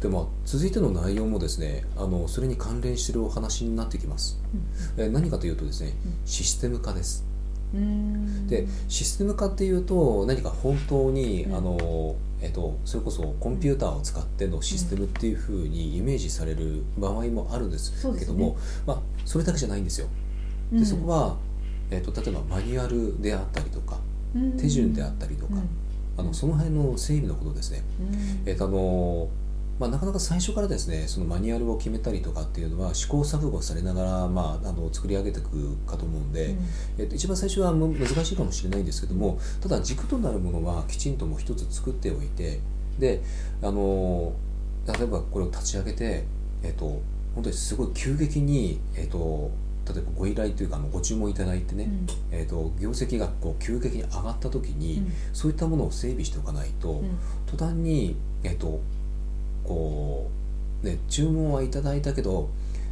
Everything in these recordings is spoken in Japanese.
でも続いての内容もですねあのそれに関連しているお話になってきます、えー何かというとですねシステム化です。うん。でシステム化っていうと何か本当に、うん。あのえっと、それこそコンピューターを使ってのシステムっていうふうにイメージされる場合もあるんですけども、まあ、それだけじゃないんですよ。でそこは、えっと、例えばマニュアルであったりとか手順であったりとか、あのその辺の整備のことですね。えっとあのまあ、なかなか最初からですねそのマニュアルを決めたりとかっていうのは試行錯誤されながら、まあ、あの作り上げていくかと思うんで、えっと、一番最初はむ難しいかもしれないんですけどもただ軸となるものはきちんともう一つ作っておいてであの例えばこれを立ち上げて、えっと、本当にすごい急激に、えっと、例えばご依頼というかあのご注文いただいてね、えっと、業績がこう急激に上がった時に、そういったものを整備しておかないと、途端に、えっとこうね、注文はいただいたけど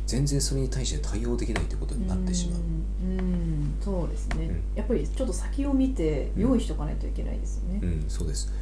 全然それに対して対応できないということになってしまう。うんうんそうですね、うん。やっぱりちょっと先を見て用意しておかないといけないですよね。う。ん、そうです。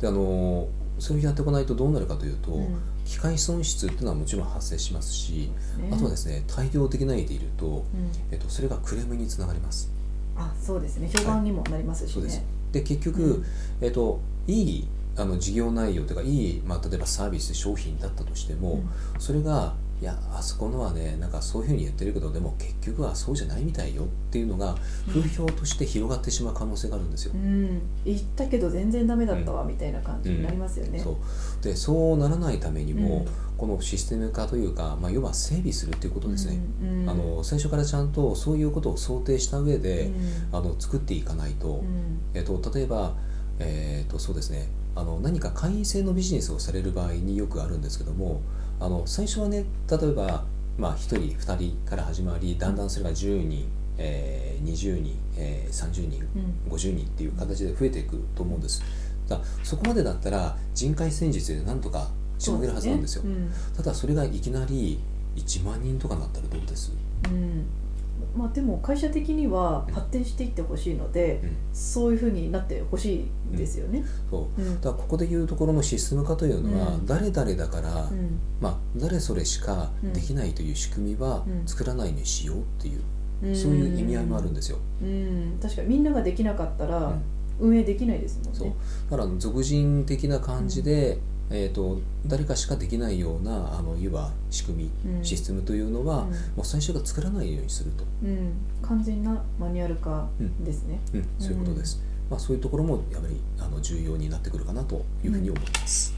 であのそれをやっておかないとどうなるかというと、うん。機械損失っていうのはもちろん発生しますし、ね。あとはですね対応できないでいると、うん。えっと、それがクレームにつながります。あそうですね。評判にもなりますしね。そうです。で結局、うん。えっと、いいあの事業内容というかいい、まあ、例えばサービス商品だったとしても、それがいやあそこのはねなんかそういうふうに言ってるけどでも結局はそうじゃないみたいよっていうのが風評として広がってしまう可能性があるんですよ。う。ん、言ったけど全然ダメだったわみたいな感じになりますよね。そう。でそうならないためにも、うん。このシステム化というか、まあ、要は整備するっていうことですね、うんうん。あの最初からちゃんとそういうことを想定した上で、うん。あの作っていかないと,、うん。えっと例えば、えっとそうですね。あの何か会員制のビジネスをされる場合によくあるんですけどもあの最初はね例えば、まあ、1人2人から始まりだんだんそれが10人、えー20人、えー30人うん。50人っていう形で増えていくと思うんです。だそこまでだったら人海戦術でなんとかしのげるはずなんですよ。そうただそれがいきなり1万人とかなったらどうです、まあ、でも会社的には発展していってほしいので、うん。そういうふうになってほしいですよね。そう。うん。だからここでいうところのシステム化というのは、うん。誰々だから、うん。まあ、誰それしかできないという仕組みはうん。作らないにしようっていう、うん。そういう意味合いもあるんですよ。うん、確かにみんなができなかったらうん。運営できないですもんね。そう。だから俗人的な感じで、えー、と誰かしかできないようなあのいわば仕組み、うん。システムというのは、うん。もう最初から作らないようにすると、うん、完全なマニュアル化ですね。うん、そういうことです、まあ、そういうところもやはりあの重要になってくるかなというふうに思います。